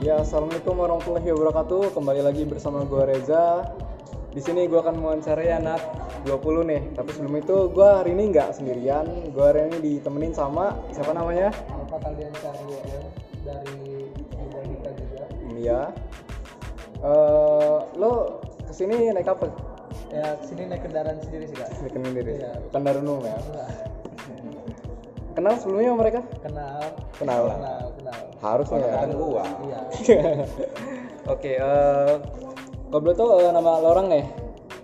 Ya, assalamualaikum warahmatullahi wabarakatuh. Kembali lagi bersama gue Reza. Di sini gue akan mewawancarai anak 20 nih. Tapi sebelum itu gue hari ini nggak sendirian. Gue hari ini ditemenin sama siapa namanya? Alfa kalian cari WM dari kita juga Mia. Eh, lo ke sini naik apa? ya sini naik kendaraan sendiri sih kak Naik sendiri. Iya. Kendaraan umum ya. Enggak. Kenal sebelumnya sama mereka? kenal Kenal. kenal kenal Harusnya ya. gua. iya Oke, eh kalau boleh tahu eh, nama lo orang nih?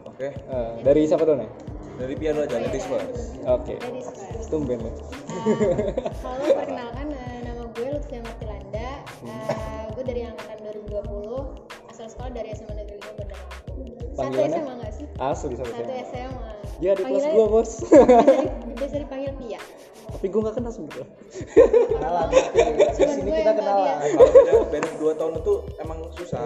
Oke, Eh, dari siapa tuh nih? dari piano aja, ladies first. Oke. First. Tumben ya. Halo, perkenalkan eh, nama gue Lutfia Martilanda. Eh, gue dari angkatan 2020, asal sekolah dari SMA Negeri 5 Bandar Lampung. Satu Panggilannya? SMA nggak sih? Asli Satu sama SMA. Ya di kelas gua bos. biasa- Biasa dipanggil Pia. Tapi gua gak kenal sebenernya. kenalan tapi di sini gue kita tahu kenalan Kalau beda, 2 tahun itu emang susah.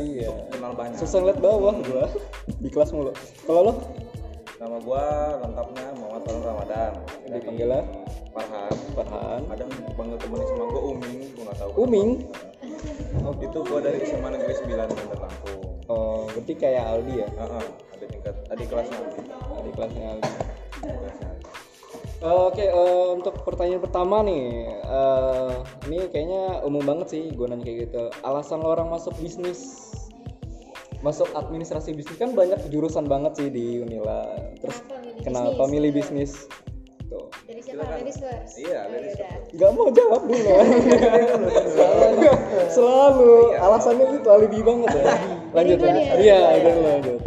iya. Kenal banyak. Susah ngeliat bawah gua di kelas mulu. Kalau lo? Nama gua lengkapnya Muhammad Farhan Ramadan. Dipanggilnya? Farhan. Farhan. Kadang dipanggil temennya sama gua Uming, gua nggak tahu. Uming. Oh, itu gua dari SMA Negeri 9 Bandar Lampung. Oh, berarti kayak Aldi ya? Heeh, ada tingkat adik kelasnya Aldi. Di kelasnya Aldi. Kelasnya Aldi. Oke, eh, untuk pertanyaan pertama nih, eh, ini kayaknya umum banget sih gue nanya kayak gitu. Alasan lo orang masuk bisnis, masuk administrasi bisnis kan banyak jurusan banget sih di Unila. Terus Kenapa milih kenapa bisnis? milih bisnis? Tuh, Dari siapa? Ladies first. Iya, ladies yaudah. nggak mau jawab dulu. Selalu alasannya itu alibi banget ya. Lanjut ya. ya? Iya, lanjut.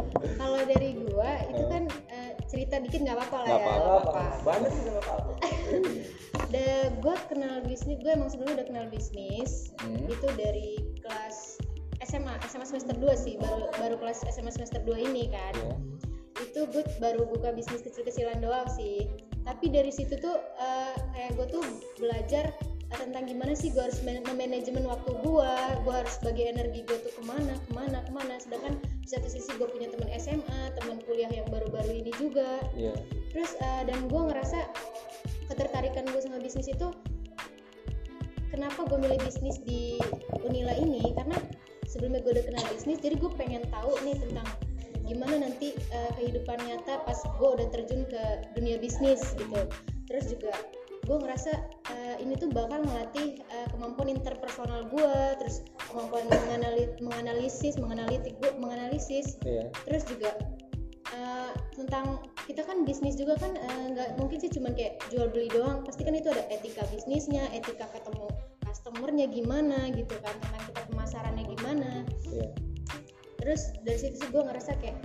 Dikit nggak apa-apa lah Nggak ya. apa-apa. Banyak sih nggak apa-apa. Gue kenal bisnis, gue emang sebelumnya udah kenal bisnis Hmm. itu dari kelas SMA, SMA semester 2 sih, baru baru kelas SMA semester 2 ini kan. Ya. Itu gue baru buka bisnis kecil-kecilan doang sih. Tapi dari situ tuh eh, kayak gue tuh belajar tentang gimana sih gue harus man- memanajemen waktu gue, gue harus bagi energi gue tuh ke mana, ke mana, ke mana. Sedangkan di satu sisi gue punya teman SMA, teman kuliah yang baru-baru ini juga Iya. terus eh, dan gue ngerasa ketertarikan gue sama bisnis itu kenapa gue milih bisnis di Unila ini karena sebelumnya gue udah kenal bisnis jadi gue pengen tahu nih tentang gimana nanti eh, kehidupan nyata pas gue udah terjun ke dunia bisnis gitu terus juga gue ngerasa eh, ini tuh bakal melatih eh, kemampuan interpersonal gue terus kemampuan menganali- menganalisis menganalitik gue menganalisis Iya. terus juga eh, tentang kita kan bisnis juga kan nggak mungkin sih cuman kayak jual beli doang pasti kan itu ada etika bisnisnya etika ketemu customernya gimana gitu kan tentang kita pemasarannya gimana Iya. terus dari situ sih gue ngerasa kayak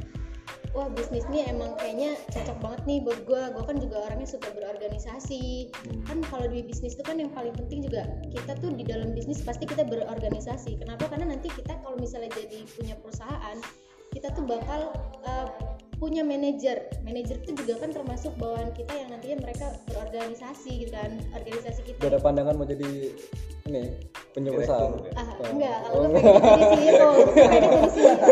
wah bisnis ini emang kayaknya cocok banget nih buat gue gue kan juga orangnya suka berorganisasi. Kan kalau di bisnis itu kan yang paling penting juga kita tuh di dalam bisnis pasti kita berorganisasi. Kenapa? Karena nanti kita kalau misalnya jadi punya perusahaan kita tuh bakal uh, punya manajer manajer itu juga kan termasuk bawaan kita yang nantinya mereka berorganisasi gitu kan organisasi kita Udah ada pandangan mau jadi ini ya? Ah, Oh. enggak, kalau gue pengen jadi CEO, gue pengen jadi CEO,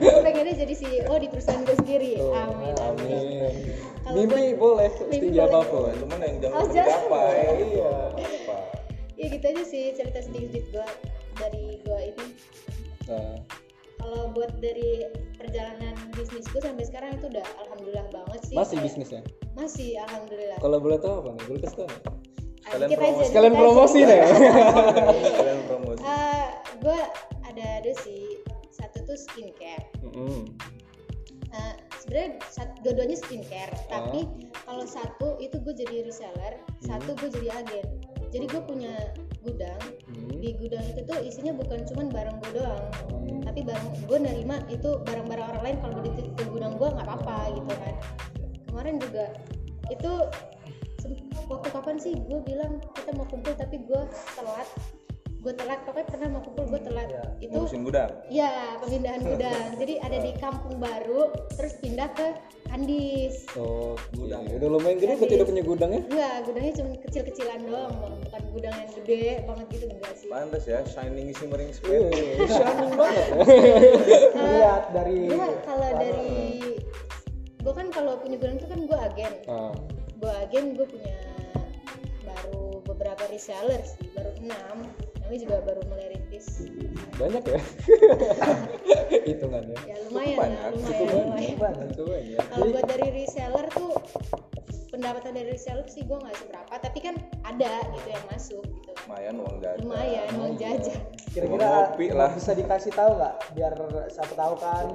gue pengennya jadi CEO di perusahaan gue sendiri. Oh, Amin, amin. Amin. Kalau Mimpi buat- boleh, Mimpi setinggi boleh. apa pun. Cuman yang jangan Oh, digapai. Iya. Apa? Ya gitu aja sih cerita sedikit gue dari gue ini. Nah, Kalau buat dari perjalanan bisnis gue sampai sekarang itu udah alhamdulillah banget sih. masih Kayak- bisnisnya. Masih alhamdulillah. Kalau boleh tahu apa nih? Boleh kasih tahu nggak? Sekalian dikit aja, promosi. Aja. promosi deh. Kalian promosi. Eh, gue ada ada sih satu tuh skincare. Mm-mm. Eh, sebenarnya sat- dua-duanya skincare Oh. tapi kalau satu itu gue jadi reseller satu gue jadi agen jadi gue punya gudang Hmm. di gudang itu tuh isinya bukan cuman barang gue doang Hmm. tapi barang gue nerima itu barang-barang orang lain kalau di ke gudang gue nggak apa-apa gitu kan kemarin juga itu waktu kapan sih gue bilang kita mau kumpul tapi gue telat gue telat pokoknya pernah mau kumpul gue telat Iya. itu Ngurusin gudang. Iya, pemindahan gudang. Jadi ada di kampung baru, terus pindah ke Andis. Oh, gudang. Udah lumayan gede berarti udah punya gudangnya? Enggak, gudangnya cuma kecil-kecilan doang, Bang. bukan gudang yang gede banget gitu enggak sih. Pantes ya, shining shimmering Wih, sphere. shining banget ya. lihat dari Gua kalau dari gue kan kalau punya gudang itu kan gue agen. Ah, Gue agen, gue punya baru beberapa reseller sih, baru enam. Namanya juga baru mulai rintis banyak ya? Hitungannya. Ya lumayan banyak, lah cukup lumayan, lumayan. banget itu banyak. Kalau buat dari reseller tuh pendapatan dari reseller sih gue nggak seberapa tapi kan ada gitu yang masuk gitu. Lumayan uang jajan. Lumayan uang jajan. Kira-kira lah. bisa dikasih tahu nggak? Biar siapa tahu kan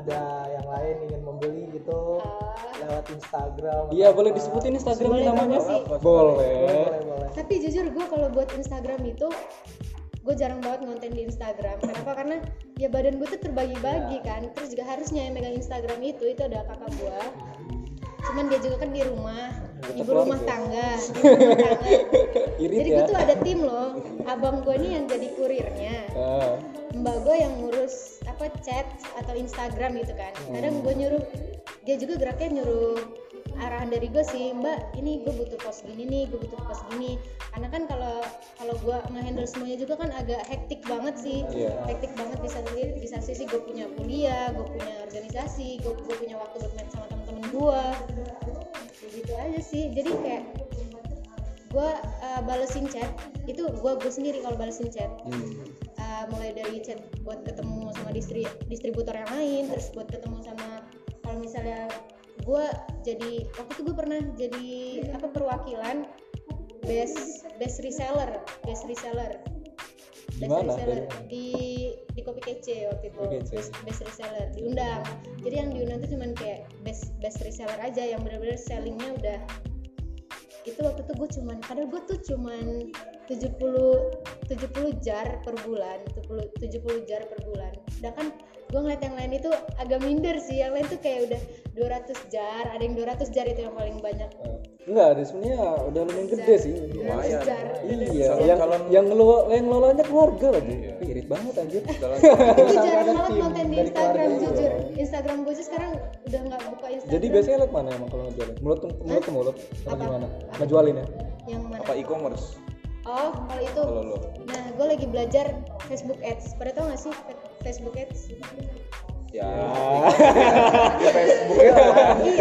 ada yang lain ingin membeli gitu Ah, lewat Instagram. Iya boleh disebutin instagram Boleh namanya? sih. boleh. Boleh. Boleh boleh tapi jujur gue kalau buat Instagram itu gue jarang banget ngonten di Instagram. Kenapa? Karena ya badan gue tuh terbagi-bagi kan. Terus juga harusnya yang megang Instagram itu itu ada kakak gue cuman dia juga kan di rumah ibu rumah tangga rumah tangga. Irit jadi ya. gue tuh ada tim loh. Abang gue nih yang jadi kurirnya. Ah, mbak gue yang ngurus apa chat atau Instagram gitu kan. Kadang gue nyuruh dia juga geraknya nyuruh arahan dari gue sih mbak ini gue butuh post gini nih gue butuh post gini. Karena kan kalau kalau gue ngehandle semuanya juga kan agak hektik banget sih. Iya. hektik banget di satu di satu sisi gue punya kuliah gue punya organisasi gue gue punya waktu bermain sama temen-temen gue gitu aja sih. Jadi kayak gue uh, balesin chat. Itu gue gue sendiri kalau balesin chat. Hmm. Uh, mulai dari chat buat ketemu sama distri distributor yang lain terus buat ketemu sama kalau misalnya gue jadi waktu itu gue pernah jadi apa perwakilan best best reseller best reseller best Gimana? reseller di di kopi kece waktu itu. Kece. best, best reseller diundang. Jadi yang diundang tuh cuman kayak best best reseller aja yang benar-benar sellingnya udah. Itu waktu itu gue cuman padahal gue tuh cuman 70 70 jar per bulan 70 70 jar per bulan. Sedangkan gue ngeliat yang lain itu agak minder sih. Yang lain tuh kayak udah 200 jar ada yang 200 jar itu yang paling banyak. Ah. Enggak ada sebenarnya udah lumayan gede sih. 200 jar iya yang calon- yang ngelola yang ngelolanya keluarga lagi. Irit banget anjir. Gue jarang banget konten di dari Instagram juga. jujur. Instagram gue sih sekarang udah nggak buka Instagram. Jadi biasanya lewat mana emang kalau ngejualin? Mulut ke mulut ke mulut atau Apa? gimana? Ngejualin ya? Yang mana? Apa e-commerce? Oh kalau itu. Kalau lo. Nah gue lagi belajar Facebook Ads. Pada tau gak sih Facebook Ads ya. Iya.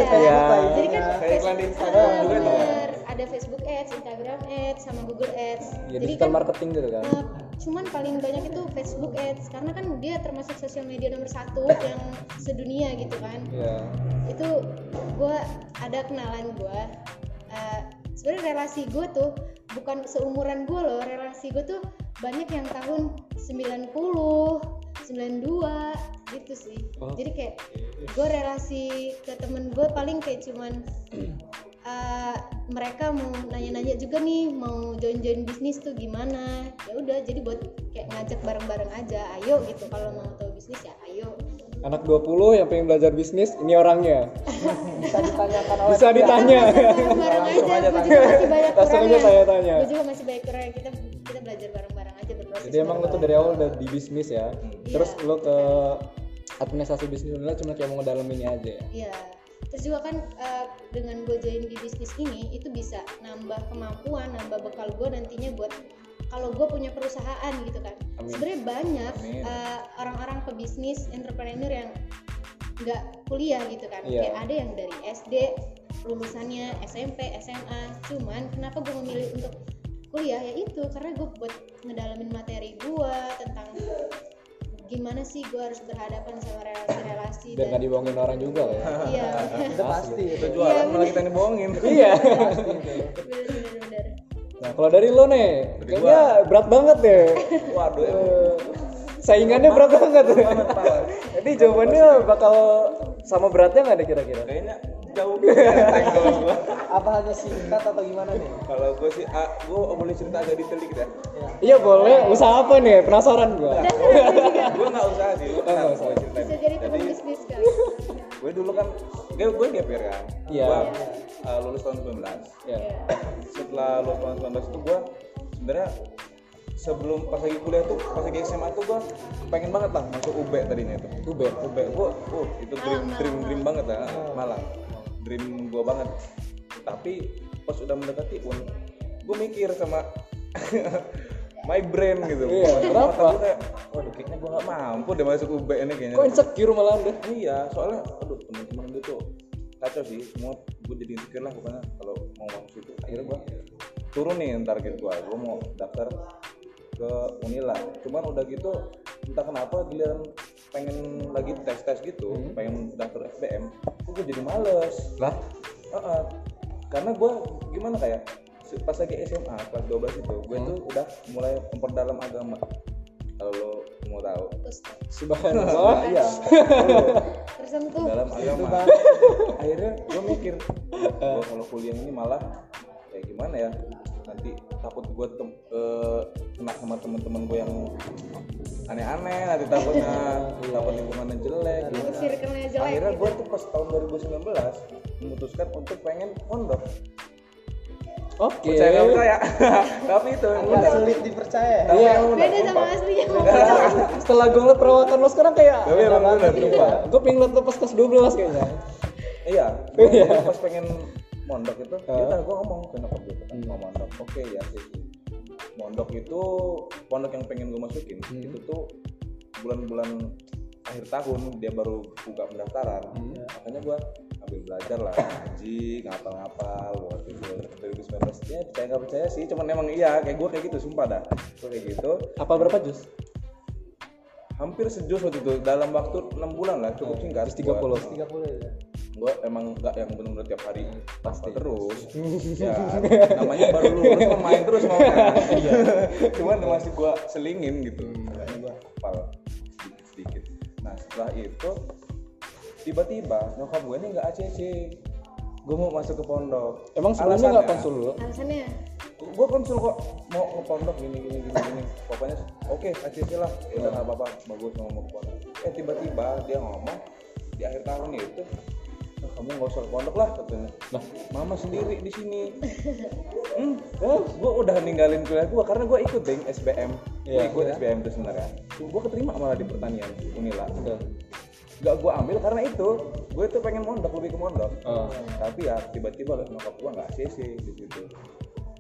Iya. jadi kan Kayak iklan di Facebook- Instagram juga tuh. bener. ada Facebook Ads Instagram Ads sama Google Ads. Ya jadi digital kan marketing gitu kan? eh, cuman paling banyak itu Facebook Ads karena kan dia termasuk sosial media nomor satu yang sedunia gitu kan. Ya itu gue ada kenalan gue uh, sebenarnya relasi gue tuh bukan seumuran gue loh relasi gue tuh banyak yang tahun 90 92 gitu sih. Oh. jadi kayak gue relasi ke temen gue paling kayak cuman uh, mereka mau nanya-nanya juga nih mau join-join bisnis tuh gimana. Ya udah jadi buat kayak ngajak bareng-bareng aja ayo gitu. Kalau mau tahu bisnis ya ayo. Anak 20 yang pengen belajar bisnis ini orangnya. Bisa ditanyakan oleh bisa ditanya. Bareng-bareng Langsung aja, aja banyak Langsung aja kurangnya. tanya-tanya. gue juga masih banyak kurangnya. Kita kita belajar bareng-bareng aja berproses jadi emang lo tuh dari awal udah di bisnis ya. Terus Iya. lo ke administrasi bisnis lo cuma kayak mau ngedalamin aja ya Iya. Terus juga kan eh, dengan gue join di bisnis ini itu bisa nambah kemampuan, nambah bekal gue nantinya buat kalau gue punya perusahaan gitu kan. Sebenarnya banyak Amin. eh, orang-orang pebisnis, entrepreneur yang nggak kuliah gitu kan. Iya. Kayak ada yang dari SD lulusannya SMP, SMA. Cuman kenapa gue memilih untuk kuliah ya itu karena gue buat ngedalamin materi gue tentang gimana sih gue harus berhadapan sama relasi-relasi biar nggak dibohongin orang juga lah ya. Iya. Itu pasti itu Kita jualan malah kita yang bohongin. iya. Bener-bener nah kalau dari lo nih Dari kayaknya berat banget deh Waduh, emang. Eh, saingannya berat banget. jadi jawabannya bakal sama beratnya nggak deh kira-kira? Kayaknya jauh gua. apa hanya singkat atau gimana nih Kalau gua sih, ah, gua boleh cerita agak detail dikit ya. ya iya boleh usaha apa nih penasaran gua Gua nggak usah sih, gua nggak kenal usah. gua ceritain. bisa jadi teman bisnis kali gue dulu kan, gue gue gap year kan. Iya. Gua uh, lulus tahun 19. ya Setelah lulus tahun 19 itu gua sebenarnya sebelum pas lagi kuliah tuh pas lagi SMA tuh gua pengen banget lah masuk UB tadinya itu UB UB gua uh, itu dream Malang, dream dream banget ya malang dream gua banget. Tapi pas udah mendekati pun gua mikir sama my brain gitu. Iya, kenapa? Kayak waduh kayaknya gua nggak mampu deh masuk UB ini kayaknya. Kok insecure malah anda iya soalnya aduh teman-teman gue tuh kacau sih. Semua gue jadi insecure lah pokoknya kalau mau masuk situ akhirnya gue turun nih target gue gue mau daftar ke Unila. Cuman udah gitu entah kenapa giliran pengen lagi tes tes gitu pengen daftar SBM gue jadi males? Lah? Heeh. karena gue gimana kayak pas lagi SMA kelas 12 itu gue tuh udah mulai memperdalam agama. Kalau lo mau tahu. Subhanallah. Iya. Tersentuh. Dalam agama. Akhirnya gue mikir gue kalau kuliah ini malah kayak gimana ya nanti takut gue tem eh, kena sama temen-temen gue yang aneh-aneh nanti takutnya takut lingkungannya jelek gitu. jelek akhirnya gitu. gue tuh pas tahun 2019 memutuskan untuk pengen pondok oke percaya nggak percaya tapi itu agak sulit dipercaya tapi Iya. beda sama aslinya setelah gue ngeliat perawakan lo sekarang kayak tapi emang benar sumpah gue pengen liat lo pas kelas 12 kayaknya Iya, Iya. pas pengen mondok itu, Hah? ya gua ngomong ke nyokap gue mau mondok. Oke ya sih. Mondok itu pondok yang pengen gue masukin Hmm. itu tuh bulan-bulan akhir tahun dia baru buka pendaftaran. Hmm. Makanya gua ambil belajar lah ngaji, ngapal-ngapal waktu itu 2019 ya percaya nggak percaya sih cuman emang iya kayak gue kayak gitu sumpah dah gue kayak gitu apa berapa jus hampir sejus waktu itu dalam waktu enam bulan lah cukup singkat Jus 30 Gua- 30 ya gue emang nggak yang benar-benar tiap hari Pasti. pasti. terus. Ya namanya baru lulus kan main terus mau Iya. cuman masih gue selingin gitu. Hmm. makanya gue hafal sedikit sedikit nah setelah itu tiba-tiba nyokap gue ini nggak ACC gue mau masuk ke pondok. Emang sebelumnya nggak konsul lo alasannya? Gue konsul kok. Mau ke pondok gini gini gini gini. Pokoknya oke ACC lah. Ya udah nggak apa-apa. Bagus mau mau ke pondok. Eh tiba-tiba dia ngomong di akhir tahun itu "Ah, kamu nggak usah ke pondok lah katanya Lah. mama sendiri di sini hmm gue udah ninggalin kuliah gue karena gue ikut deng SBM gue Iya. ikut SBM itu sebenarnya gue keterima malah di pertanian Unila Udah. gak gue ambil karena itu gue tuh pengen mondok lebih ke mondok Oh. tapi ya tiba-tiba nyokap gue nggak ACC di situ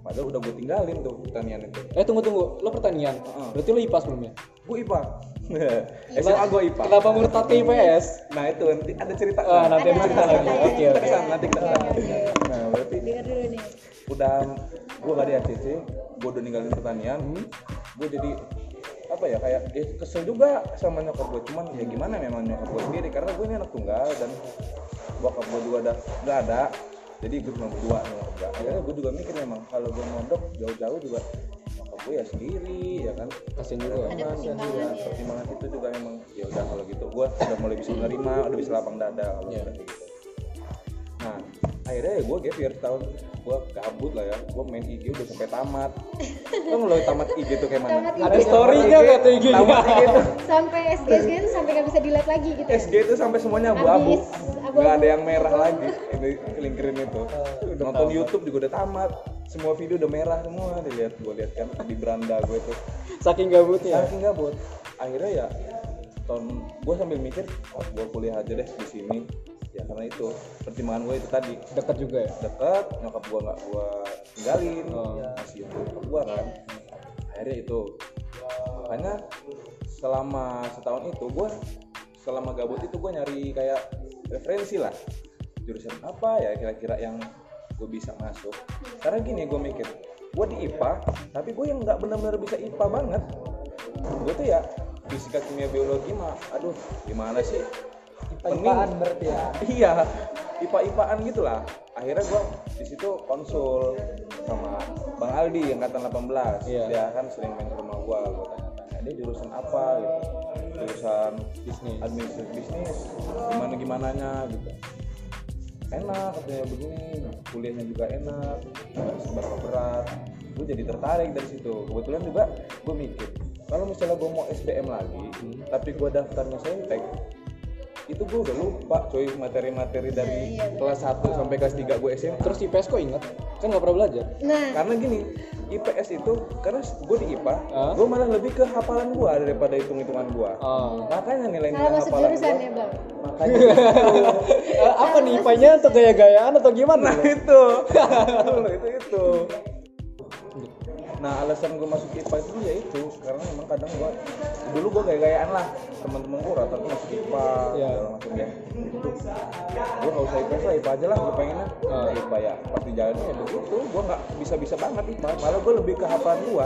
padahal udah gue tinggalin tuh pertanian itu. Eh tunggu tunggu. Lo pertanian? Heeh. berarti lo IPA sebelumnya gue IPA SMA gue IPA kenapa? murtad ke IPS nah itu nanti ada cerita. Ah, nanti ada cerita lagi. oke oke. Nanti kita nah berarti dengar dulu nih. udah gue gak di ACC gue udah ninggalin pertanian. Gue jadi apa ya kayak ya kesel juga sama nyokap gue cuman ya gimana memang nyokap gue sendiri? Karena gue ini anak tunggal dan bokap gue juga udah nggak ada jadi gue cuma berdua nih gue akhirnya gue juga mikir memang kalau gue mondok jauh-jauh juga gue ya sendiri ya kan? Kasian juga ada pertimbangan ya, ya pertimbangan itu juga memang ya udah kalau gitu gue udah mulai bisa menerima udah bisa lapang dada kalau Iya. udah kayak gitu akhirnya ya gue gap year setahun gue kabut lah ya. Gue main IG udah sampai tamat. Lo ngeloy tamat IG tuh kayak mana? Ada story-nya nggak tuh IG tamat IG tuh. Sampai SG tuh sampai nggak bisa dilihat lagi gitu SG itu sampai semuanya abu-abu. nggak ada yang merah lagi ini lingkarin itu. Udah nonton. YouTube juga udah tamat. Semua video udah merah semua dilihat gue lihat kan di beranda gue tuh saking gabutnya. Saking gabut. Akhirnya ya tahun gue sambil mikir oh, gue kuliah aja deh di sini ya karena itu pertimbangan gue itu tadi. Dekat juga ya? Dekat nyokap gue nggak gue tinggalin. Oh. ya, masih itu nyokap gue kan. Akhirnya itu makanya selama setahun itu gue selama gabut itu gue nyari kayak referensi lah. Jurusan apa ya kira-kira yang gue bisa masuk. Karena gini gue mikir gue di IPA tapi gue yang nggak benar-benar bisa IPA banget. Gue tuh ya fisika kimia biologi mah aduh gimana sih IPA-IPAan berarti ya. Iya ipa-ipaan gitulah. Akhirnya gua di situ konsul sama bang Aldi yang angkatan 18 Iya. dia kan sering main ke rumah gua gua tanya-tanya dia jurusan apa? Gitu. Jurusan Bisnis. administrasi bisnis. Gimana gimananya? Gitu. Enak katanya begini. Kuliahnya juga enak nggak seberapa berat. Gue jadi tertarik dari situ. Kebetulan juga gue mikir kalau misalnya gue mau SBM lagi tapi gue daftarnya saintek itu gue udah lupa coy materi-materi dari Iya, iya, kelas 1 sampai kelas 3 gue SMA terus IPS kok inget kan nggak pernah belajar. Nah. Karena gini IPS itu karena gue di IPA Hah? gue malah lebih ke hafalan gue daripada hitung-hitungan gue oh. makanya nilai-nilai salah masuk hafalan gue ya bang. makanya Eh, apa nih IPA-nya untuk gaya-gayaan atau gimana? Nah itu. Loh, itu itu nah alasan gue masuk IPA itu ya itu karena memang kadang gue dulu gue gaya-gayaan lah teman-teman gue rata tuh masuk IPA Iya. segala macam ya gue gak usah IPS lah IPA aja lah gue pengennya Ah. IPA ya pasti jalannya ya begitu gue nggak bisa-bisa banget IPA malah gue lebih ke hafalan gue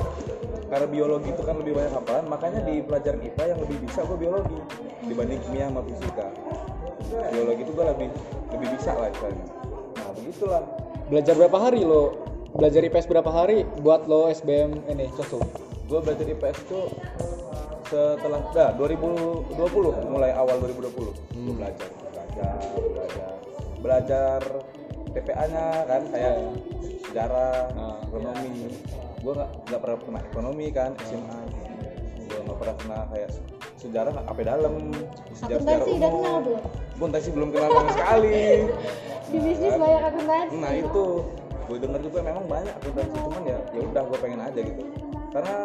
karena biologi itu kan lebih banyak hafalan makanya di pelajaran IPA yang lebih bisa gue biologi dibanding kimia sama fisika biologi itu gue lebih lebih bisa lah istilahnya nah begitulah Belajar berapa hari lo? Belajar IPS berapa hari buat lo SBM ini cocok? gue belajar IPS itu setelah dah 2020 mulai awal 2020 gue belajar belajar belajar. Belajar TPA nya kan kayak sejarah Ah, ekonomi. Gue nggak nggak pernah kena ekonomi kan SMA gue nggak pernah kena kayak sejarah nggak apa dalam. Sejarah sejarah Akuntansi udah kenal belum? akuntansi belum kenal sama sekali. Di bisnis banyak akuntansi. nah itu gue denger juga memang banyak akuntansi cuman ya ya udah gue pengen aja gitu. Karena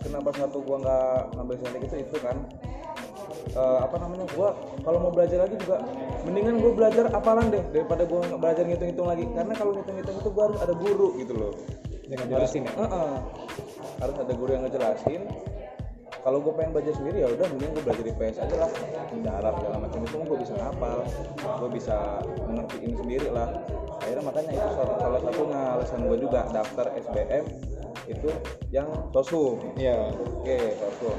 kenapa satu gue nggak ngambil teknik itu itu kan eh, apa namanya gue kalau mau belajar lagi juga mendingan gue belajar apalan deh daripada gue belajar ngitung-ngitung lagi. Karena kalau ngitung-ngitung itu gue harus ada guru gitu loh. Jangan jelasin ya. Heeh. harus ada guru yang ngejelasin kalau gue pengen belajar sendiri ya udah mending gue belajar IPS aja lah. Sejarah segala macam itu gue bisa ngapal gue bisa mengertiin sendiri lah. Akhirnya makanya itu salah, salah satunya alasan gue juga daftar SBM itu yang sosum. Iya. oke sosum.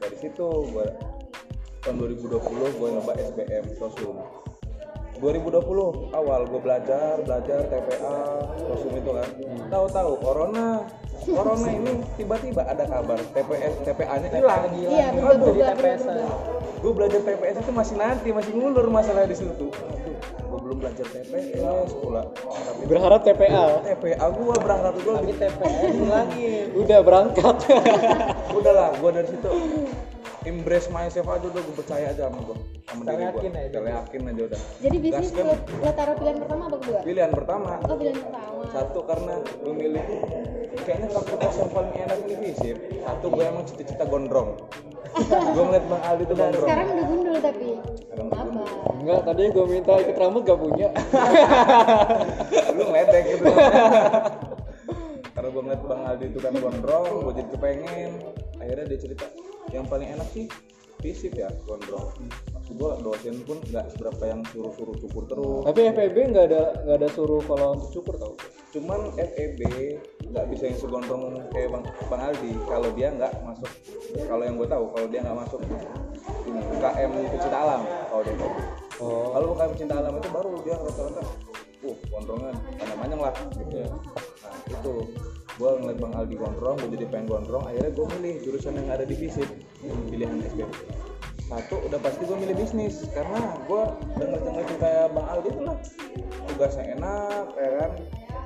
Dari situ gue tahun 2020 gue nyoba SBM sosum 2020 awal gue belajar belajar TPA sosum itu kan. Tahu-tahu corona corona ini tiba-tiba ada kabar TPS TPA nya hilang. Iya, betul, Aduh, betul, TPS gue belajar TPS itu masih nanti masih ngulur masalah di situ. Gue belum belajar TPS pula. Tapi Berharap TPA. TPA gue berangkat gue tapi TPS hilangin Udah berangkat. udah lah gue dari situ embrace myself aja udah gue percaya aja sama gue sama Kita diri gue yakin aja. Kita yakin aja udah Jadi bisnis Gaskan. lo, lo taruh pilihan pertama apa kedua? pilihan pertama Oh pilihan pertama. satu karena gue milih kayaknya fakultas yang paling enak ini fisip satu gue emang cita-cita gondrong gue ngeliat bang Aldi tuh gondrong Sekarang udah gundul tapi. Apa? Enggak, tadi gue minta ikut rambut gak punya. lu ngeledek gitu karena gue ngeliat bang Aldi itu kan gondrong gue jadi kepengen akhirnya dia cerita yang paling enak sih fisip ya gondrong. Maksud gue dosen pun nggak seberapa yang suruh-suruh cukur terus. Tapi FEB nggak ada nggak ada suruh kalau untuk cukur tau. cuman FEB nggak bisa yang segondrong kayak bang bang Aldi. Kalau dia nggak masuk kalau yang gue tahu kalau dia nggak masuk ini UKM pecinta alam kalau dia tahu Oh. kalau UKM pecinta alam itu baru dia rata-rata uh gondrongan tanda panjang lah gitu ya nah itu gue ngeliat bang Aldi gondrong gue jadi pengen gondrong akhirnya gue milih jurusan yang ada di fisip pilihan SBM satu udah pasti gue milih bisnis karena gue denger denger kayak bang Aldi itu lah tugasnya enak ya kan?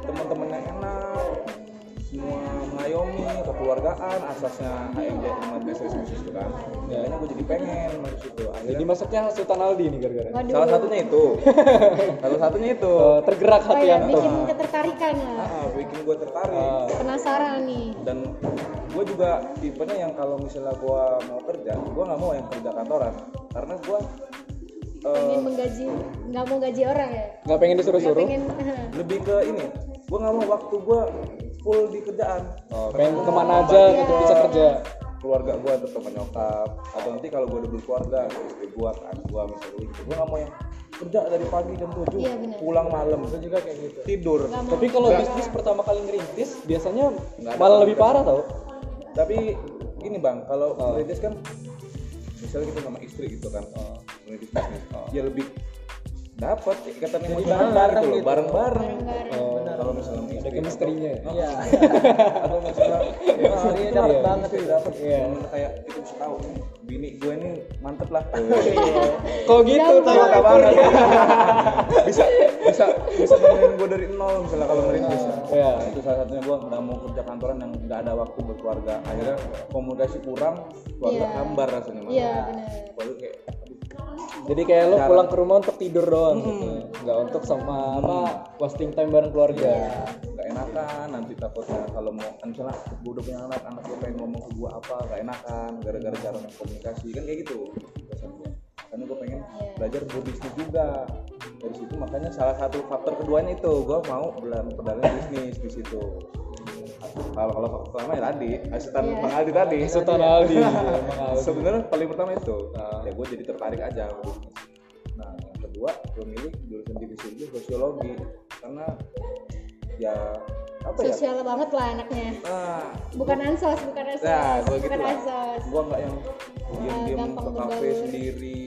Teman-temannya enak semua mengayomi kekeluargaan asasnya HMJ Ahmad Bisnis Bisnis itu kan ya gue jadi pengen masuk situ Jadi akhirnya masuknya Sultan Aldi nih gara-gara. Salah satunya itu salah satunya itu Eh, tergerak Oh hati ya, bikin ketertarikan lah. ah, bikin gue tertarik Ah. Penasaran nih. dan gue juga tipenya yang kalau misalnya gue mau kerja gue nggak mau yang kerja kantoran karena gue Pengen menggaji, nggak mau gaji orang ya? Nggak pengen disuruh-suruh. pengen. lebih ke ini gue nggak mau waktu gue full di kerjaan Oh, pengen ke mana aja gitu bisa kerja. keluarga gue tetap sama nyokap atau nanti kalau gue udah berkeluarga istri gue kan gue misalnya gitu gue nggak mau yang kerja dari pagi jam 7 Iya, pulang malam itu juga kayak gitu tidur mau. Tapi kalau bisnis pertama kali ngerintis biasanya Nggak malah lebih parah tau. tapi gini bang kalau Oh. merintis kan misalnya kita sama istri gitu kan Oh. merintis bisnis ya lebih dapat ikatan emosional bareng-bareng gitu loh gitu. bareng-bareng Bareng-bareng. Kalau misalnya sama ada chemistry-nya ya. iya atau misalnya iya, dapet Iya. banget sih dapat Iya. kayak kita bisa tahu bini gue ini mantep lah Kok gitu tahu Mantap kabar? banget bisa bisa bisa benerin gue dari nol misalnya kalau merintis Iya. Nah, itu salah satunya gue nggak mau kerja kantoran yang nggak ada waktu berkeluarga akhirnya komunikasi kurang keluarga Iya. hambar rasanya. Iya benar. Keluarga kayak Jadi kayak lo Jarang. pulang ke rumah untuk tidur doang gitu. Nggak untuk sama apa wasting time bareng keluarga. nggak enakan nanti takutnya kalau mau kan misalnya gue udah punya anak anak gue pengen ngomong ke gue apa nggak enakan gara-gara cara komunikasi kan kayak gitu karena gue pengen Iya. belajar berbisnis juga dari situ makanya salah satu faktor keduanya itu gue mau perdalam bisnis di situ kalau kalau faktor pertama ya tadi asisten Iya. bang Aldi tadi Sultan Aldi. Emang Aldi. sebenarnya paling pertama itu. Ah. ya gue jadi tertarik aja. Nah yang kedua gue milih jurusan divisi itu sosiologi. Karena ya apa ya? Sosial banget lah anaknya. Nah bukan ansos bukan ansos. Nah, gua gitu bukan lah. ansos. Gua nggak yang diam-diam gampang ke kafe sendiri.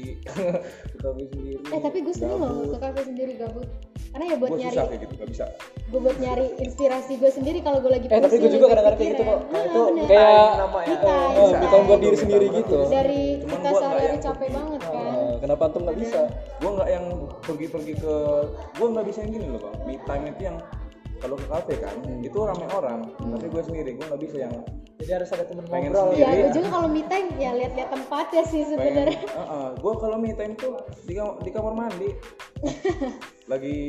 Ke kafe sendiri. Eh tapi gue sering loh ke kafe sendiri gabut karena ya buat gua nyari susah kayak gitu gak bisa. gue buat nyari inspirasi gue sendiri kalau gue lagi Eh, tapi pusing, gua juga kadang-kadang kayak gitu kok. Nah, Ah, itu bener. kayak nama ya. Me bukan buat diri sendiri gitu. dari Cuman kita sehari-hari capek banget kan. Eh, kenapa antum nggak bisa? Gua nggak yang pergi-pergi ke gua nggak bisa yang gini loh bang. Me time itu yang kalau ke kafe kan itu rame orang tapi gue sendiri gue nggak bisa yang Jadi harus ada temen Pengen ngobrol. sendiri. Iya, Iya. gue juga kalau me time ya lihat-lihat tempatnya sih sebenarnya. gue kalau me time tuh di, di kamar mandi lagi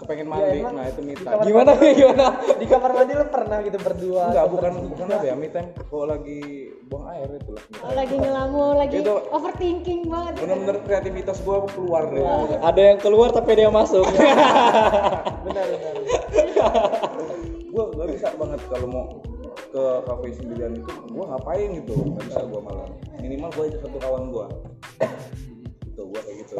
kepengen mandi. emang nah itu me di time. kamar gimana gimana? Di kamar mandi lu pernah gitu berdua? enggak bukan bertiga? bukan apa ya me time kalau lagi buang air itu lah Oh, lagi ngelamun, lagi Itu overthinking banget. bener-bener kreativitas gue keluar deh. Ada yang keluar tapi ada yang masuk. Benar benar. gue gak bisa banget kalau mau ke kafe sendirian itu gue ngapain gitu? Gak bisa gue malah. Minimal gue ajak satu kawan gue gitu gue kayak gitu.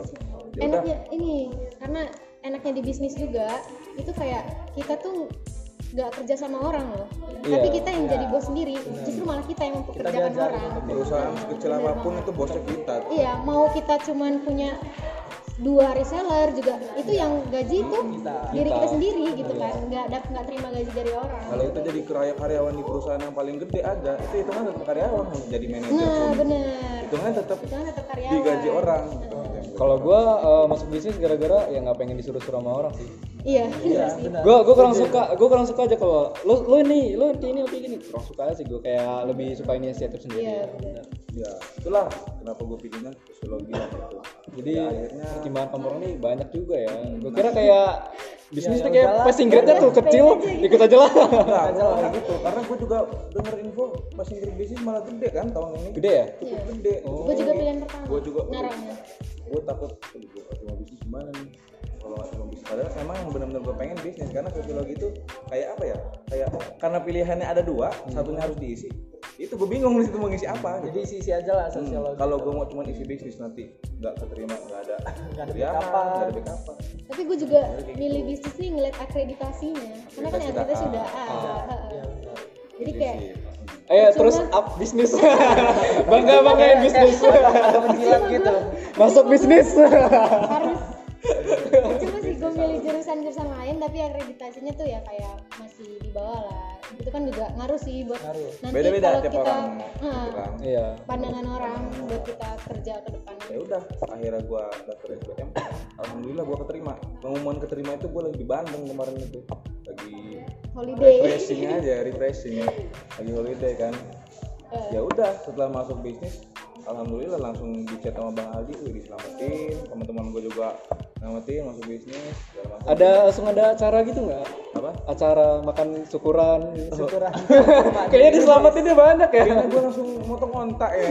Ya Enaknya ini karena enaknya di bisnis juga itu kayak kita tuh nggak kerja sama orang loh. Tapi Iya. kita yang jadi bos sendiri. Justru malah kita yang mempekerjakan diajarin orang. perusahaan sekecil apa pun itu bosnya kita Iya, mau kita cuman punya dua reseller juga itu yang gaji itu diri kita sendiri gitu kan nggak dap nggak terima gaji dari orang kalau itu jadi karya karyawan di perusahaan yang paling gede aja itu hitungan tetap karyawan jadi manajer nah pun bener hitungannya tetap itu kan tetap karyawan digaji orang gitu. Kalau gua eh, masuk bisnis gara-gara ya nggak pengen disuruh-suruh sama orang sih. Iya iya sih. benar. gue gue kurang suka gue kurang suka aja kalau lo lo ini lo ini lo kayak gini kurang suka aja sih gue kayak lebih suka inisiatif sendiri. Iya bener. ya itulah kenapa gue pilihnya sosiologi gitu jadi Ya, akhirnya pertimbangan kamu orang ini banyak juga ya. Gue kira kayak bisnis Ya, tuh ya kayak passing grade-nya tuh kecil ikut aja lah. Enggak, gue kayak gitu. Karena gue juga denger info passing grade bisnis malah gede kan tahun ini. Gede ya? Iya. gede. Gue juga pilihan pertama gue juga narangnya gue takut "Aduh, gue cuma bisnis gimana nih kalau cuma bisnis padahal emang yang benar-benar gue pengen bisnis karena sosiologi itu kayak apa ya kayak karena pilihannya ada dua satunya harus diisi itu gue bingung di situ mau ngisi apa Jadi gitu. isi aja lah Hmm, sosiologi. kalau gue mau cuma isi bisnis nanti nggak keterima nggak ada Nggak ada backup-an. nggak ada backup tapi gue juga milih bisnis nih ngeliat akreditasinya karena kan Akreditasi udah sudah A. ada Iya, heeh. benar. jadi kayak ayo terus up bisnis bangga banggain bisnis menjilat gitu. masuk bisnis harus cuma milih jurusan-jurusan lain tapi akreditasinya tuh ya kayak masih di bawah lah. Itu kan juga ngaruh sih buat Ngaruh. nanti beda-beda kalau tiap kita orang. gitu kan iya. pandangan orang buat kita kerja ke depannya ya udah akhirnya gue daftar SBM alhamdulillah gue keterima. Pengumuman keterima itu gue lagi di Bandung kemarin itu. Lagi holiday. refreshing aja refreshing. Lagi holiday kan. Eh. ya udah setelah masuk bisnis alhamdulillah langsung di chat sama bang Aldi. Wih diselamatin. Teman-teman gue juga selamatin masuk bisnis macam. ada langsung ada acara gitu nggak? Apa? Acara makan syukuran. Syukuran. kayaknya diselamatinnya banyak ya. Kayaknya gue langsung motong kontak ya.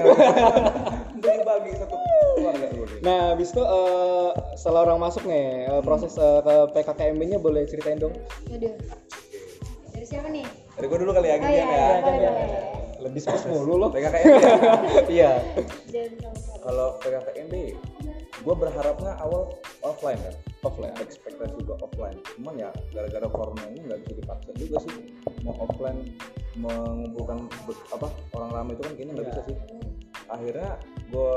Bagi bagi satu keluarga. Nah, habis itu eh, setelah orang masuk nih, eh, proses eh, ke PKKMB-nya boleh ceritain dong. Waduh. dari siapa nih? Dari gue dulu kali ya oh gini iya ya. iya boleh boleh Lebih spes mulu loh. PKKMB ya Iya. Kalau PKKMB gue berharapnya awal offline kan Offline. ekspektasi gue offline cuman ya gara-gara corona ini nggak bisa dipaksa juga sih mau offline mengumpulkan apa orang ramai itu kan kayaknya nggak bisa sih akhirnya gue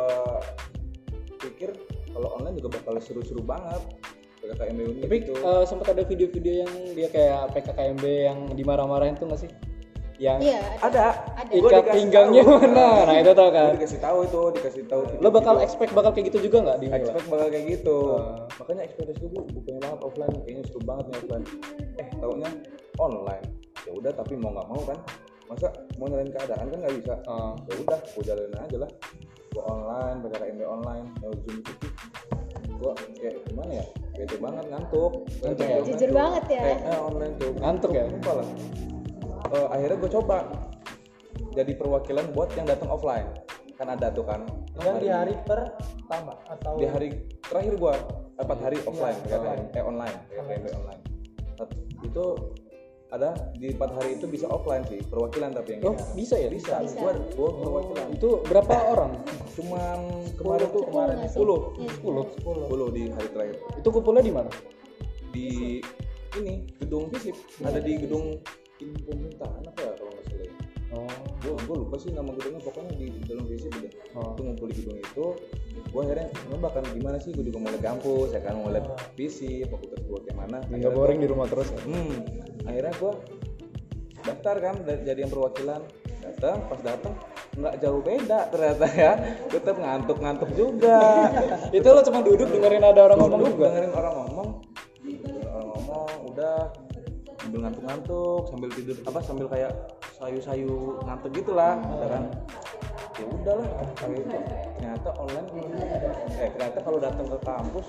pikir kalau online juga bakal seru-seru banget PKKMB ini Tapi gitu. eh, sempat ada video-video yang dia kayak PKKMB yang dimarah-marahin tuh nggak sih? Yang iya ada ada. Gua ikat pinggangnya tahu. mana? Nah, itu tau Gua kan. dikasih tahu itu dikasih tahu Lo bakal video-video. expect bakal kayak gitu juga nggak di expect bakal kayak gitu Ah. makanya ekspektasi gue bukannya banget offline kayaknya seru banget nih offline eh taunya online ya udah tapi mau nggak mau kan masa mau nyalain keadaan kan nggak bisa Ah. ya udah gue jalanin aja lah gue online PKKMB online lewat zoom itu gue kayak gimana ya bete banget ngantuk Ngantuk ya? Jujur tuh. banget ya. eh, eh, online tuh Ngantuk ya? Sumpah lah Eh, akhirnya gue coba jadi perwakilan buat yang datang offline kan ada tuh kan Yang di hari pertama atau di hari terakhir gua empat hari offline Iya, online. eh online PKKMB online Tet- itu ada di empat hari itu bisa offline sih perwakilan tapi yang Oh, bisa ya? bisa gua gua perwakilan Itu berapa orang? cuman kemarin tuh kemarin nggak sih? 10 Iya. 10. 10 di hari terakhir Itu kumpulnya di mana? di ini gedung visip ada di gedung ini pemerintahan apa ya kalau nggak salah ya? Oh. Gue gue lupa sih nama gedungnya pokoknya di dalam visip udah Oh. itu ngumpul di gedung itu gue akhirnya nyoba kan gimana sih gue juga mau lihat kampus ya kan mau lihat visip fakultas gue kayak mana nggak boring di rumah terus. Hmm akhirnya gue daftar kan jadi yang perwakilan. Datang pas datang nggak jauh beda ternyata ya. Tetap ngantuk-ngantuk juga. Itu lo cuma duduk dengerin ada orang ngomong Duduk, juga? dengerin orang ngomong. Dengerin orang ngomong udah sambil ngantuk-ngantuk sambil tidur apa sambil kayak sayu-sayu ngantuk gitulah ya kan ya udahlah kayak itu ternyata online eh ternyata kalau datang ke kampus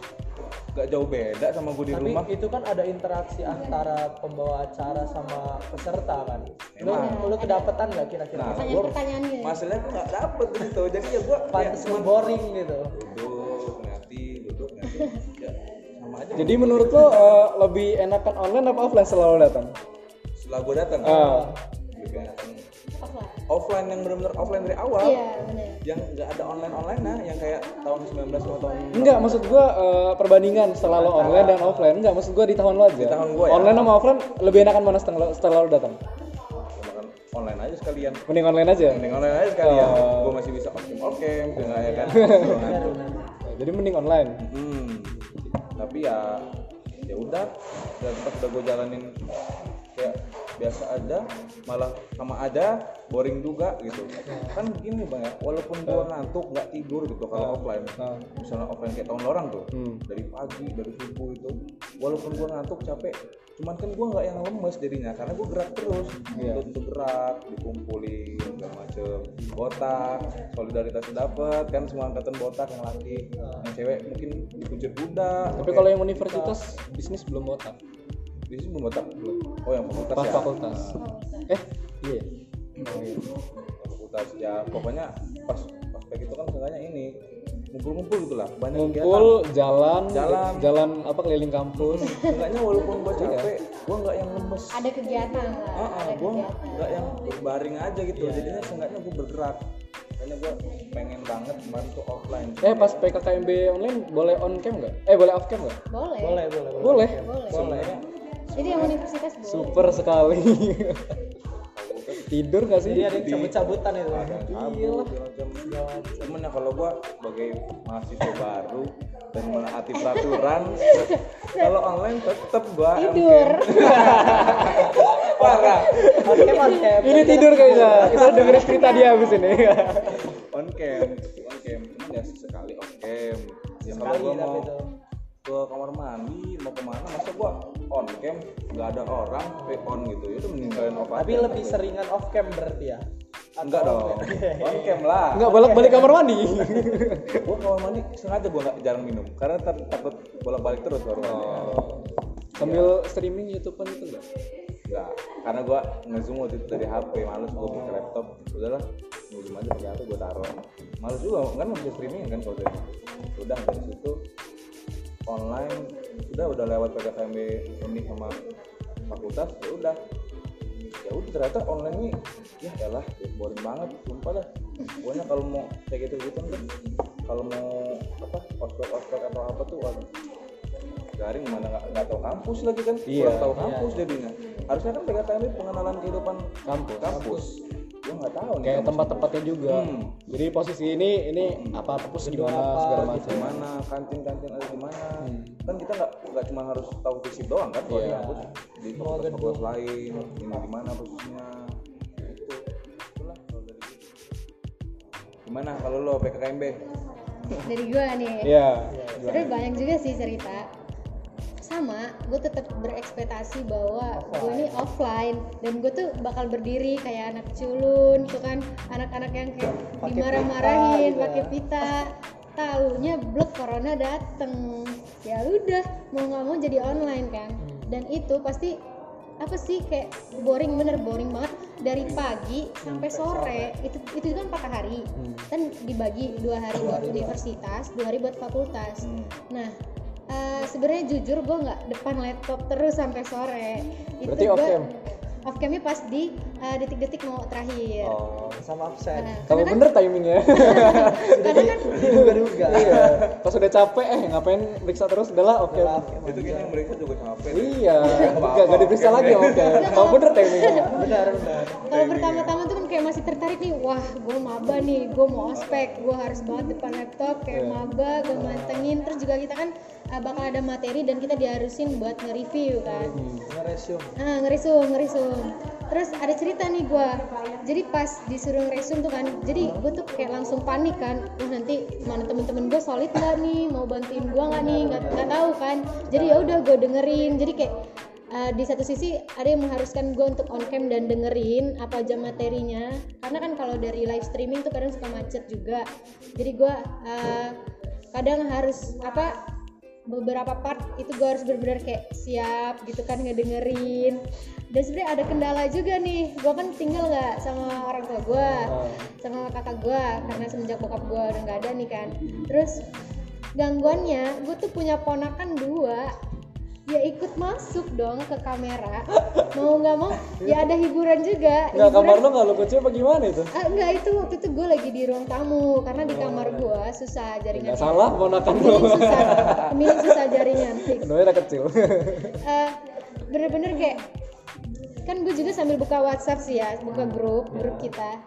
gak jauh beda sama gue di Tapi rumah itu kan ada interaksi antara pembawa acara sama peserta kan. Lu, Emang. lu kedapetan nggak kira-kira? Nah, Pertanyaan gua- pertanyaannya. masalahnya gue gak dapet gitu jadi ya gue Pantes lu boring gitu. duduk nanti duduk nanti sama aja jadi menurut lo eh, lebih enakan online apa offline selalu datang setelah gue datang lebih enakan Offline. offline yang benar-benar offline dari awal Iya benar. yang nggak ada online online nah yang kayak tahun 19 sama tahun Enggak, maksud gua eh, perbandingan setelah lo online dan offline. Enggak, maksud gua di tahun lo aja. Di tahun gua ya. Online sama offline lebih enakan mana setelah lo, setelah lo datang? online aja sekalian Mending online aja. mending online aja sekalian Oh. gue masih bisa off cam off cam ya ya kan Jadi mending online. hmm. Tapi ya ya udah dan pas udah gue jalanin kayak biasa aja malah sama aja boring juga gitu. Kan gini bang ya walaupun gue ngantuk nggak tidur gitu kalau offline. Nah, misalnya offline kayak tahun orang tuh hmm. dari pagi dari subuh itu walaupun gua ngantuk capek cuman kan gua nggak yang lemes jadinya karena gua gerak terus. Iya. untuk untuk gerak dikumpulin segala macem. Botak solidaritas dapat kan semua angkatan botak yang laki yang cewek mungkin dikuncir kuda Tapi kalau yang universitas bisnis belum botak. Di sini belum botak belum oh yang fakultas Pas ya fakultas. Eh, iya. Oh, iya. fakultas ya pokoknya pas pas kayak gitu kan seenggaknya ini ngumpul-ngumpul gitu lah banyak Ngumpul, jalan, Jalan. jalan apa keliling kampus. kegiatan seenggaknya walaupun gua capek gua nggak yang lemes Ada kegiatan lah. Ah, ah, ada gue kegiatan. nggak yang berbaring aja gitu jadinya seenggaknya gue bergerak makanya gue pengen banget kemarin tuh offline Eh, pas PKKMB online boleh on cam nggak? Eh, boleh off cam nggak? Boleh. Boleh, boleh, Boleh. Boleh. sebenarnya Jadi yang universitas boleh. Super sekali. Tidur nggak sih? Jadi ada yang cabut-cabutan itu. cabut segala macam cuman ya kalau gue sebagai mahasiswa baru dan menaati peraturan kalau online tetap gue Tidur. parah Oke, oke. Ini tidur kayaknya. Kita dengerin cerita dia habis ini. on cam on cam cuman ya sesekali off cam ya kalau Sekali gue tapi mau ke kamar mandi mau ke mana masa gua on cam nggak ada orang tapi on gitu. Itu mending kalian off Tapi lebih seringan off cam berarti ya. enggak dong. on cam lah. Nggak bolak-balik kamar mandi. gua kamar mandi sengaja gua nggak jarang minum. Karena takut bolak-balik terus baru mandi. Sambil streaming YouTube-an itu enggak? enggak. Karena gua ngezoom waktu itu dari HP males gua pakai laptop. Udahlah ngezoom aja pakai HP gua taruh. Males juga kan nggak bisa streaming kan kalau udah dari situ online udah udah lewat PKKMB ini sama fakultas ya udah. Ya udah ternyata online ini ya elah boring banget sumpah dah. Pokoknya kalau mau kayak gitu gitu kan. Kalau mau apa ospek ospek atau apa tuh waduh. Garing mana nggak nggak tahu kampus lagi kan. Iya. kurang tahu kampus jadinya. Harusnya kan PKKMB pengenalan kehidupan Kampus. kampus nggak tahu nih Kayak tempat-tempatnya juga. Hmm. Jadi posisi ini ini apa perpus di mana apa, segala di macam. mana kantin-kantin ada di mana Hmm. kan kita nggak nggak cuma harus tahu fisik doang kan kalau di Iya. kampus di fakultas-fakultas lain ini di mana posisinya itu itulah kalau dari gitu gimana kalau lo PKKMB Dari gua nih. Iya. Sebenarnya banyak juga sih cerita. Sama, gue tetap berekspektasi bahwa gue ini offline. Dan gue tuh bakal berdiri kayak anak culun, tuh kan? Anak-anak yang kayak dimarah-marahin, pakai ya. pita. Taunya blok corona dateng. Ya udah, mau nggak mau jadi online kan. Dan itu pasti apa sih kayak boring bener boring banget. Dari pagi sampai sore. itu itu kan empat hari. Kan dibagi dua hari buat universitas dua hari buat fakultas. Nah eh, sebenarnya jujur gue nggak depan laptop terus sampai sore. Itu Berarti off cam? off camnya pas di uh, detik-detik mau terakhir. Oh sama absen Nah, kalau karena kan- bener timingnya. Karena kan diduga-duga iya. Pas udah capek eh ngapain periksa terus? Udahlah oke Udah, itu kayaknya mereka juga capek iya. Nggak nggak diperiksa lagi oke kalau bener timingnya. benar benar. Kalau pertama-tama tuh kan kayak masih tertarik nih wah gue maba nih gue mau ospek gue harus banget depan laptop kayak Iya. maba gue mantengin. Terus juga kita kan bakal ada materi dan kita diharusin buat nge-review kan? Nge-resume. Ah ngerisum ngerisum terus ada cerita nih gue jadi pas disuruh ngerisum tuh kan jadi gue tuh kayak langsung panik kan. Wah nanti mana temen-temen gue solid nggak nih? Mau bantuin gue nggak nih? Nggak nggak tahu kan. Jadi ya udah gue dengerin. Jadi kayak uh, di satu sisi ada yang mengharuskan gue untuk on cam dan dengerin apa aja materinya. Karena kan kalau dari live streaming tuh kadang suka macet juga. Jadi gue uh, kadang harus apa beberapa part itu gue harus benar-benar kayak siap gitu kan ngedengerin. Dan sebenarnya ada kendala juga nih gue kan tinggal nggak sama orang tua gue sama kakak gue karena semenjak bokap gue udah nggak ada nih kan. Terus gangguannya gue tuh punya ponakan dua masuk dong ke kamera. Mau nggak mau ya ada hiburan juga. Nggak Hiburan- kamar lo nggak lo kecil apa gimana itu? Ah, enggak itu waktu itu gue lagi di ruang tamu karena di kamar gue susah jaringan nggak salah ponakan lo. Milik susah milik susah jaringan fix udah kecil. Eh, bener-bener kayak kan gue juga sambil buka WhatsApp sih ya buka grup grup kita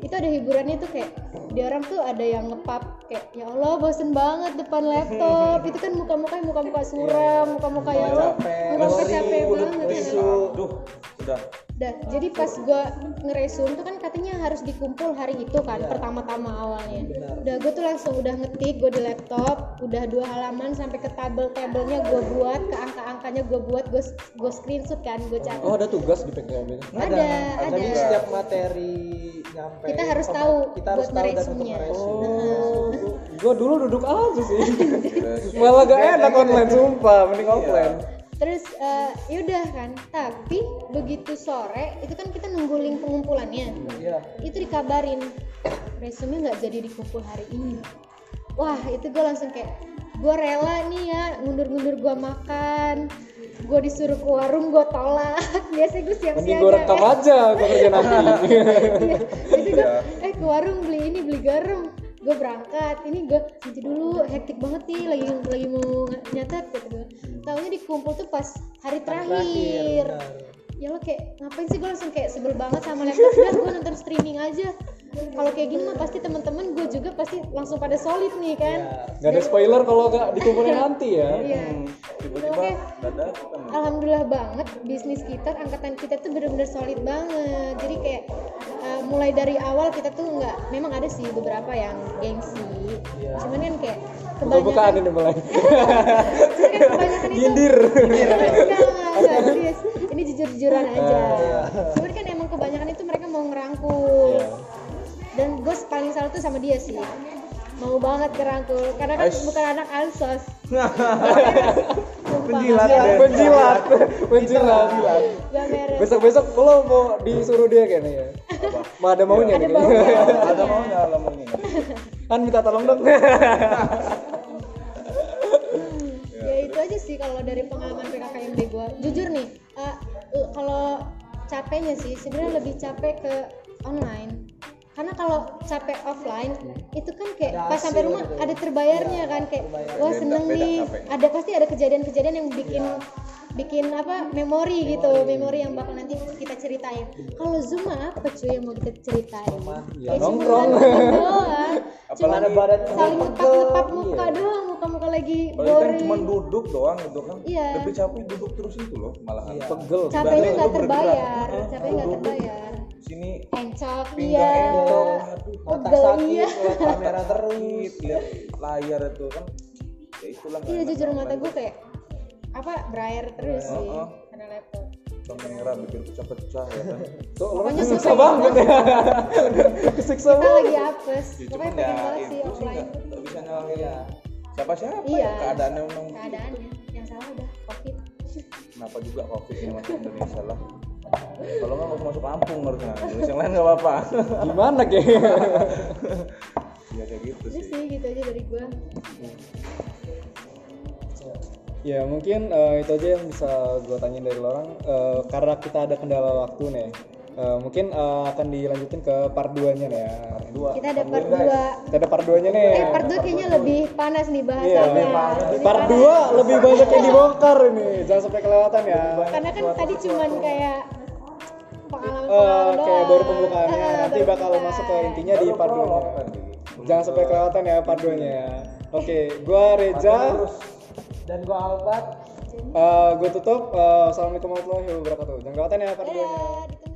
itu ada hiburannya tuh kayak di orang tuh ada yang ngepap kayak ya Allah bosen banget depan laptop. Itu kan muka-muka muka-muka suram muka-muka yang capek, muka-muka capek udah banget ya. Duh, sudah. Dah, jadi pas gue ngeresum tuh kan katanya harus dikumpul hari itu kan pertama-tama awalnya. Udah gue tuh langsung udah ngetik gue di laptop, udah dua halaman sampai ke tabel-tabelnya gue buat, ke angka-angkanya gue buat, gue gue screenshot kan, gue catat. oh ada tugas di PKB itu? Ada, ada. jadi setiap materi nyampe Kita harus apa- tahu kita harus buat meresumnya. meresum oh gua dulu duduk aja sih. Malah gak enak online sumpah. Mending offline Terus eh, yaudah kan, tapi begitu sore itu kan kita nunggu link pengumpulannya. iya. Itu dikabarin resume nggak jadi dikumpul hari ini. Wah itu gue langsung kayak gue rela nih ya ngundur-ngundur gue makan gue disuruh ke warung gue tolak. Biasanya gue siap-siap mending gua rekam aja gua kerja nanti. Biasanya gue eh ke warung beli ini beli garam gue berangkat ini gue nanti dulu hektik banget nih lagi lagi mau nyatet gitu gue taunya dikumpul tuh pas hari terakhir. ya lo kayak ngapain sih gue langsung kayak sebel banget sama laptop udah gue nonton streaming aja kalau kayak gini mah pasti teman-teman gue juga pasti langsung pada solid nih kan? Gak ada spoiler kalau gak dikumpulin nanti ya. iya. Tiba-tiba Oke. dadak kan. alhamdulillah banget bisnis kita angkatan kita tuh bener-bener solid banget. Jadi kayak uh, mulai dari awal kita tuh nggak memang ada sih beberapa yang gengsi. Cuman kan kayak kebanyakan ini mulai. kan kebanyakan itu enggak enggak serius. Ini jujur-jujuran aja. Cuman kan emang kebanyakan itu mereka mau ngerangkul. Iya. Dan gue paling salut tuh sama dia sih mau banget kerangkul karena kan Ais. bukan anak ansos Penjilat. Penjilat. Penjilat. gak meres Besok-besok lo mau disuruh dia kayaknya ya. Mau ada maunya Ada maunya. Ada maunya ada maunya. Kan minta tolong dong. ya itu aja sih kalau dari pengalaman PKKMB gue jujur nih eh, kalau capeknya sih sebenarnya lebih capek ke online karena kalau capek offline itu kan kayak Ada pas sampai rumah gitu. ada terbayarnya kan kayak wah Beda- seneng beda nih capeknya. ada pasti ada kejadian-kejadian yang bikin bikin apa memori gitu memori yang bakal nanti kita ceritain kalau zoom apa cuy yang mau kita ceritain Ya, cuma nongkrong. nonton doang cuma ada badan saling pegel. ngepak-ngepak muka doang muka-muka lagi kan boring cuma duduk doang gitu kan. Iya. Lebih capek duduk terus itu loh malahan. Pegel. capeknya nggak terbayar capeknya nggak terbayar Sini encok iya Pegel, sakit iya. kamera terus lihat layar itu kan. Ya itulah. iya jujur mata gue kayak apa berair terus sih Heeh. karena laptop kamera bikin pecah-pecah ya kan. Tuh Pokoknya susah banget ya. Kesiksa kita banget. lagi apes Ya, pokoknya pengen ya banget sih offline nggak bisa nyalahin siapa-siapa Iya. ya keadaannya memang keadaannya yang salah udah covid kenapa juga covid masuk Indonesia lah kalau nggak usah masuk Lampung harusnya Indonesia yang lain nggak apa-apa Gimana kayak? ya kayak gitu sih sih gitu aja dari gue Ya mungkin eh, itu aja yang bisa gue tanyain dari lo orang Eh, karena kita ada kendala waktu nih. eh, mungkin eh, akan dilanjutin ke part 2 nya nih ya. Dua. kita ada part Tungguin, guys. 2 Kita ada part 2 nya nih. eh part 2 kayaknya lebih panas nih Iya, bahasannya lebih Lebih Part panas. 2 lebih banyak yang dibongkar ini. Jangan sampai kelewatan ya. karena kan tadi cuman kayak Eh, pengalaman kayak baru pembukaannya. Nanti baru bakal pembukaan. masuk ke intinya di part 2 prolog nya. tadi. Jangan sampai kelewatan ya part 2 nya ya. Oke, gua Reza. Terus dan gua Albat Eh, gue tutup. Eh, Assalamualaikum warahmatullahi wabarakatuh. Jangan kelewatan ya part 2 nya.